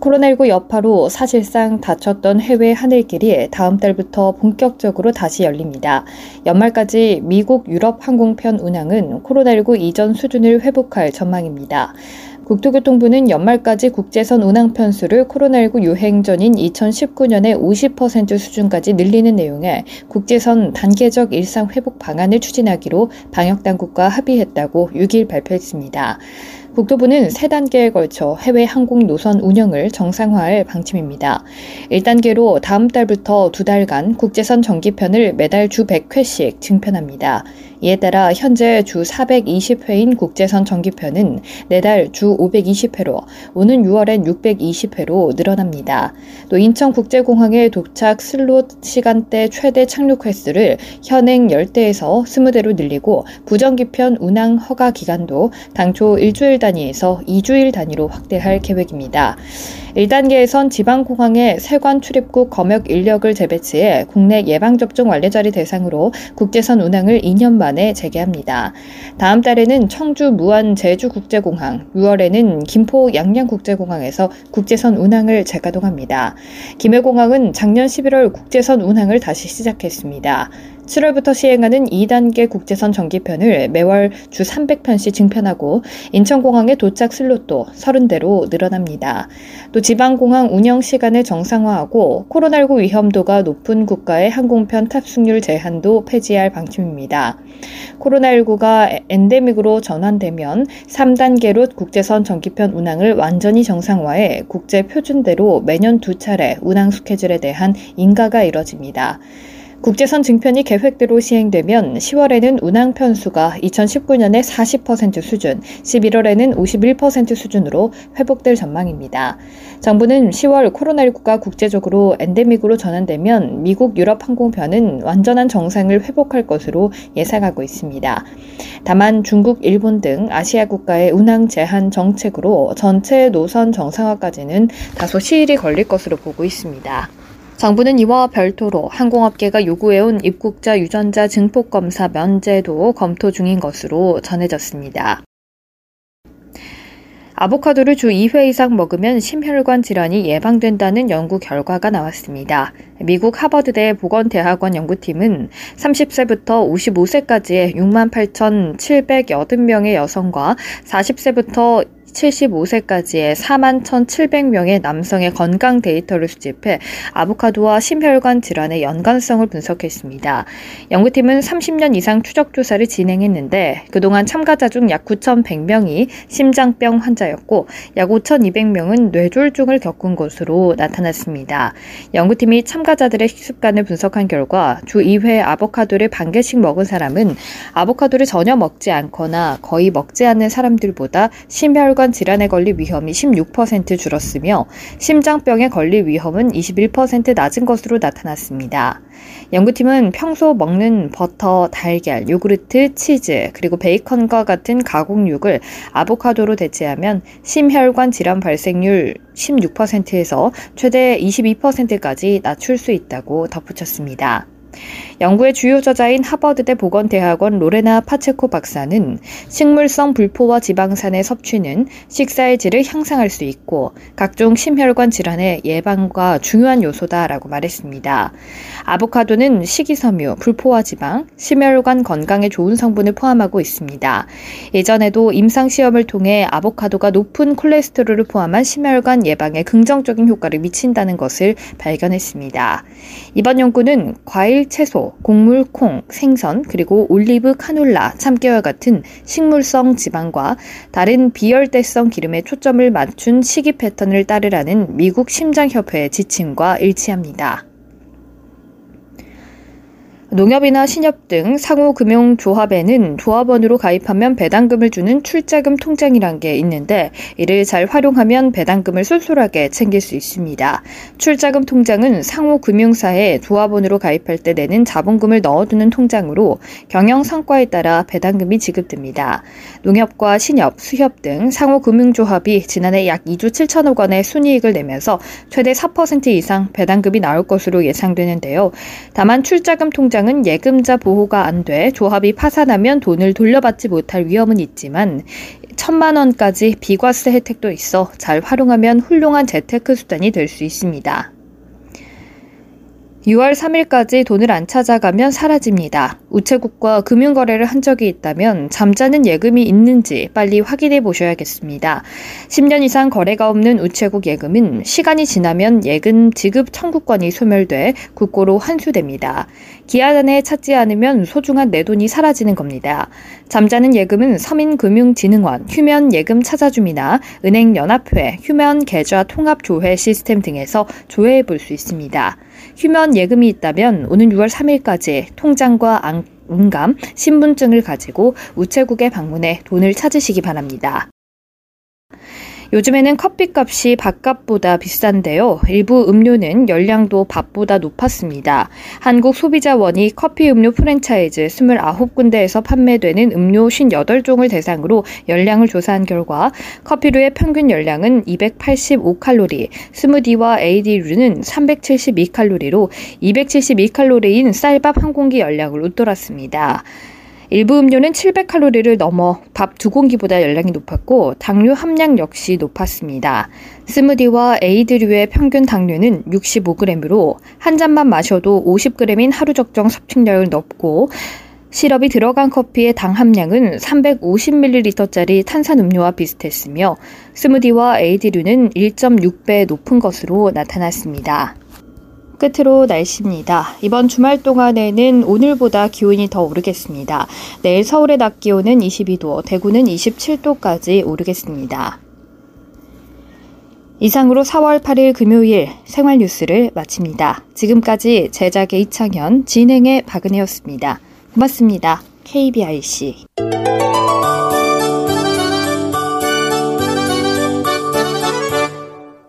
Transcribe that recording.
코로나19 여파로 사실상 닫혔던 해외 하늘길이 다음 달부터 본격적으로 다시 열립니다. 연말까지 미국 유럽 항공편 운항은 코로나19 이전 수준을 회복할 전망입니다. 국토교통부는 연말까지 국제선 운항 편수를 코로나19 유행 전인 2019년의 50% 수준까지 늘리는 내용의 국제선 단계적 일상 회복 방안을 추진하기로 방역당국과 합의했다고 6일 발표했습니다. 국토부는 세 단계에 걸쳐 해외 항공 노선 운영을 정상화할 방침입니다. 1단계로 다음 달부터 두 달간 국제선 정기편을 매달 주 100회씩 증편합니다. 이에 따라 현재 주 420회인 국제선 정기편은 내달 주 520회로 오는 6월엔 620회로 늘어납니다. 또 인천국제공항의 도착 슬롯 시간대 최대 착륙 횟수를 현행 10대에서 20대로 늘리고 부정기편 운항 허가 기간도 당초 일주일 단위에서 2주일 단위로 확대할 계획입니다. 1단계에선 지방공항의 세관 출입국 검역 인력을 재배치해 국내 예방접종 완료자리 대상으로 국제선 운항을 2년 만에 재개합니다. 다음 달에는 청주 무안 제주국제공항, 6월에는 김포 양양국제공항에서 국제선 운항을 재가동합니다. 김해공항은 작년 11월 국제선 운항을 다시 시작했습니다. 7월부터 시행하는 2단계 국제선 정기편을 매월 주 300편씩 증편하고 인천공항의 도착 슬롯도 30대로 늘어납니다. 또 지방공항 운영 시간을 정상화하고 코로나19 위험도가 높은 국가의 항공편 탑승률 제한도 폐지할 방침입니다. 코로나19가 엔데믹으로 전환되면 3단계로 국제선 정기편 운항을 완전히 정상화해 국제 표준대로 매년 두 차례 운항 스케줄에 대한 인가가 이뤄집니다. 국제선 증편이 계획대로 시행되면 10월에는 운항 편수가 2019년의 40% 수준, 11월에는 51% 수준으로 회복될 전망입니다. 정부는 10월 코로나19가 국제적으로 엔데믹으로 전환되면 미국 유럽 항공편은 완전한 정상을 회복할 것으로 예상하고 있습니다. 다만 중국, 일본 등 아시아 국가의 운항 제한 정책으로 전체 노선 정상화까지는 다소 시일이 걸릴 것으로 보고 있습니다. 정부는 이와 별도로 항공업계가 요구해온 입국자 유전자 증폭 검사 면제도 검토 중인 것으로 전해졌습니다. 아보카도를 주 2회 이상 먹으면 심혈관 질환이 예방된다는 연구 결과가 나왔습니다. 미국 하버드대 보건대학원 연구팀은 30세부터 55세까지의 6만 8,780명의 여성과 40세부터 75세까지의 4만 1,700명의 남성의 건강 데이터를 수집해 아보카도와 심혈관 질환의 연관성을 분석했습니다. 연구팀은 30년 이상 추적 조사를 진행했는데 그동안 참가자 중 약 9,100명이 심장병 환자였고 약 5,200명은 뇌졸중을 겪은 것으로 나타났습니다. 연구팀이 참가자들의 식습관을 분석한 결과 주 2회 아보카도를 반 개씩 먹은 사람은 아보카도를 전혀 먹지 않거나 거의 먹지 않는 사람들보다 심혈관 심 혈관 질환에 걸릴 위험이 16% 줄었으며 심장병에 걸릴 위험은 21% 낮은 것으로 나타났습니다. 연구팀은 평소 먹는 버터, 달걀, 요구르트, 치즈, 그리고 베이컨과 같은 가공육을 아보카도로 대체하면 심혈관 질환 발생률 16%에서 최대 22%까지 낮출 수 있다고 덧붙였습니다. 연구의 주요 저자인 하버드대 보건대학원 로레나 파체코 박사는 식물성 불포와 지방산의 섭취는 식사의 질을 향상할 수 있고 각종 심혈관 질환의 예방과 중요한 요소다라고 말했습니다. 아보카도는 식이섬유, 불포화 지방, 심혈관 건강에 좋은 성분을 포함하고 있습니다. 예전에도 임상 시험을 통해 아보카도가 높은 콜레스테롤을 포함한 심혈관 예방에 긍정적인 효과를 미친다는 것을 발견했습니다. 이번 연구는 과일, 채소, 곡물, 콩, 생선, 그리고 올리브, 카놀라, 참깨와 같은 식물성 지방과 다른 비열대성 기름에 초점을 맞춘 식이 패턴을 따르라는 미국 심장협회의 지침과 일치합니다. 농협이나 신협 등 상호금융조합에는 조합원으로 가입하면 배당금을 주는 출자금 통장이란 게 있는데 이를 잘 활용하면 배당금을 쏠쏠하게 챙길 수 있습니다. 출자금 통장은 상호금융사에 조합원으로 가입할 때 내는 자본금을 넣어두는 통장으로 경영 성과에 따라 배당금이 지급됩니다. 농협과 신협, 수협 등 상호금융조합이 지난해 약 2조 7천억 원의 순이익을 내면서 최대 4% 이상 배당금이 나올 것으로 예상되는데요. 다만 출자금 통장 통장은 예금자 보호가 안 돼 조합이 파산하면 돈을 돌려받지 못할 위험은 있지만 천만 원까지 비과세 혜택도 있어 잘 활용하면 훌륭한 재테크 수단이 될 수 있습니다. 6월 3일까지 돈을 안 찾아가면 사라집니다. 우체국과 금융거래를 한 적이 있다면 잠자는 예금이 있는지 빨리 확인해 보셔야겠습니다. 10년 이상 거래가 없는 우체국 예금은 시간이 지나면 예금 지급 청구권이 소멸돼 국고로 환수됩니다. 기한 안에 찾지 않으면 소중한 내 돈이 사라지는 겁니다. 잠자는 예금은 서민금융진흥원, 휴면예금 찾아줌이나 은행연합회, 휴면계좌 통합조회 시스템 등에서 조회해 볼 수 있습니다. 휴면 예금이 있다면 오는 6월 3일까지 통장과 안감, 신분증을 가지고 우체국에 방문해 돈을 찾으시기 바랍니다. 요즘에는 커피값이 밥값보다 비싼데요. 일부 음료는 열량도 밥보다 높았습니다. 한국소비자원이 커피 음료 프랜차이즈 29군데에서 판매되는 음료 58종을 대상으로 열량을 조사한 결과 커피류의 평균 열량은 285칼로리, 스무디와 AD류는 372칼로리로 272칼로리인 쌀밥 한 공기 열량을 웃돌았습니다. 일부 음료는 700칼로리를 넘어 밥 두 공기보다 열량이 높았고 당류 함량 역시 높았습니다. 스무디와 에이드류의 평균 당류는 65g으로 한 잔만 마셔도 50g인 하루 적정 섭취량을 넘고 시럽이 들어간 커피의 당 함량은 350ml짜리 탄산 음료와 비슷했으며 스무디와 에이드류는 1.6배 높은 것으로 나타났습니다. 끝으로 날씨입니다. 이번 주말 동안에는 오늘보다 기온이 더 오르겠습니다. 내일 서울의 낮 기온은 22도, 대구는 27도까지 오르겠습니다. 이상으로 4월 8일 금요일 생활 뉴스를 마칩니다. 지금까지 제작의 이창현, 진행의 박은혜였습니다. 고맙습니다. KBIC.